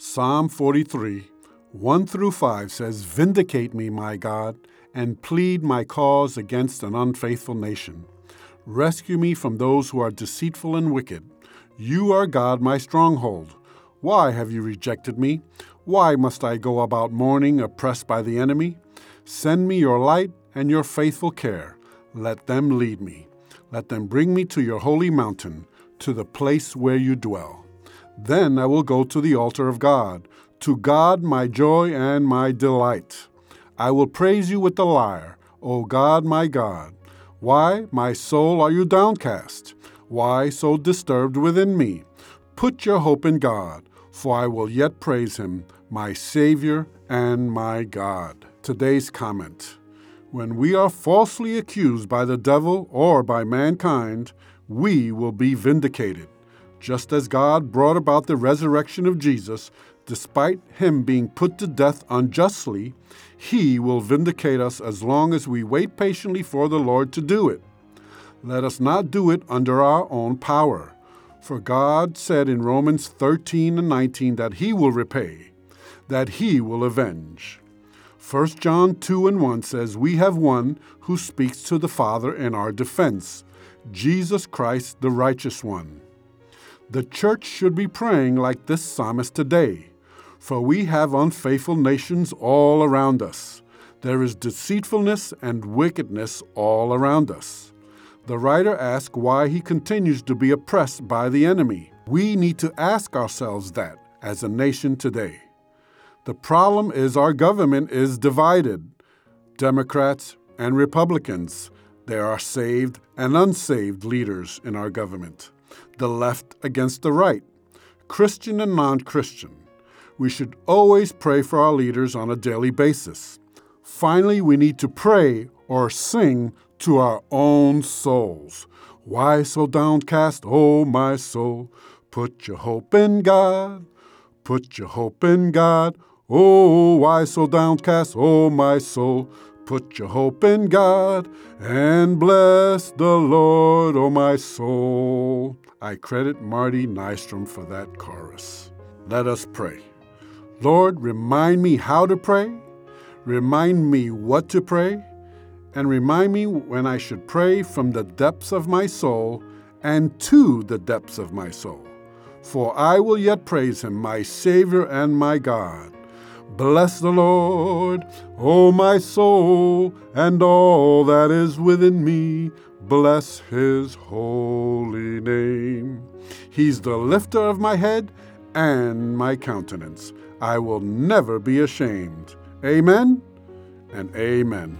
Psalm 43, 1 through 5 says, Vindicate me, my God, and plead my cause against an unfaithful nation. Rescue me from those who are deceitful and wicked. You are God, my stronghold. Why have you rejected me? Why must I go about mourning, oppressed by the enemy? Send me your light and your faithful care. Let them lead me. Let them bring me to your holy mountain, to the place where you dwell. Then I will go to the altar of God, to God my joy and my delight. I will praise you with the lyre, O God my God. Why, my soul, are you downcast? Why so disturbed within me? Put your hope in God, for I will yet praise him, my Savior and my God. Today's comment When we are falsely accused by the devil or by mankind, we will be vindicated. Just as God brought about the resurrection of Jesus, despite him being put to death unjustly, he will vindicate us as long as we wait patiently for the Lord to do it. Let us not do it under our own power. For God said in Romans 13 and 19 that he will repay, that he will avenge. 1 John 2 and 1 says, We have one who speaks to the Father in our defense, Jesus Christ, the righteous one. The church should be praying like this psalmist today, for we have unfaithful nations all around us. There is deceitfulness and wickedness all around us. The writer asks why he continues to be oppressed by the enemy. We need to ask ourselves that as a nation today. The problem is our government is divided Democrats and Republicans. There are saved and unsaved leaders in our government the left against the right, Christian and non Christian. We should always pray for our leaders on a daily basis. Finally, we need to pray or sing to our own souls. Why so downcast, O oh my soul? Put your hope in God. Put your hope in God. Oh, why so downcast, O oh my soul? Put your hope in God and bless the Lord, O oh my soul. I credit Marty Nystrom for that chorus. Let us pray. Lord, remind me how to pray, remind me what to pray, and remind me when I should pray from the depths of my soul and to the depths of my soul. For I will yet praise him, my Savior and my God. Bless the Lord, O my soul, and all that is within me bless his holy name. He's the lifter of my head and my countenance. I will never be ashamed. Amen and amen.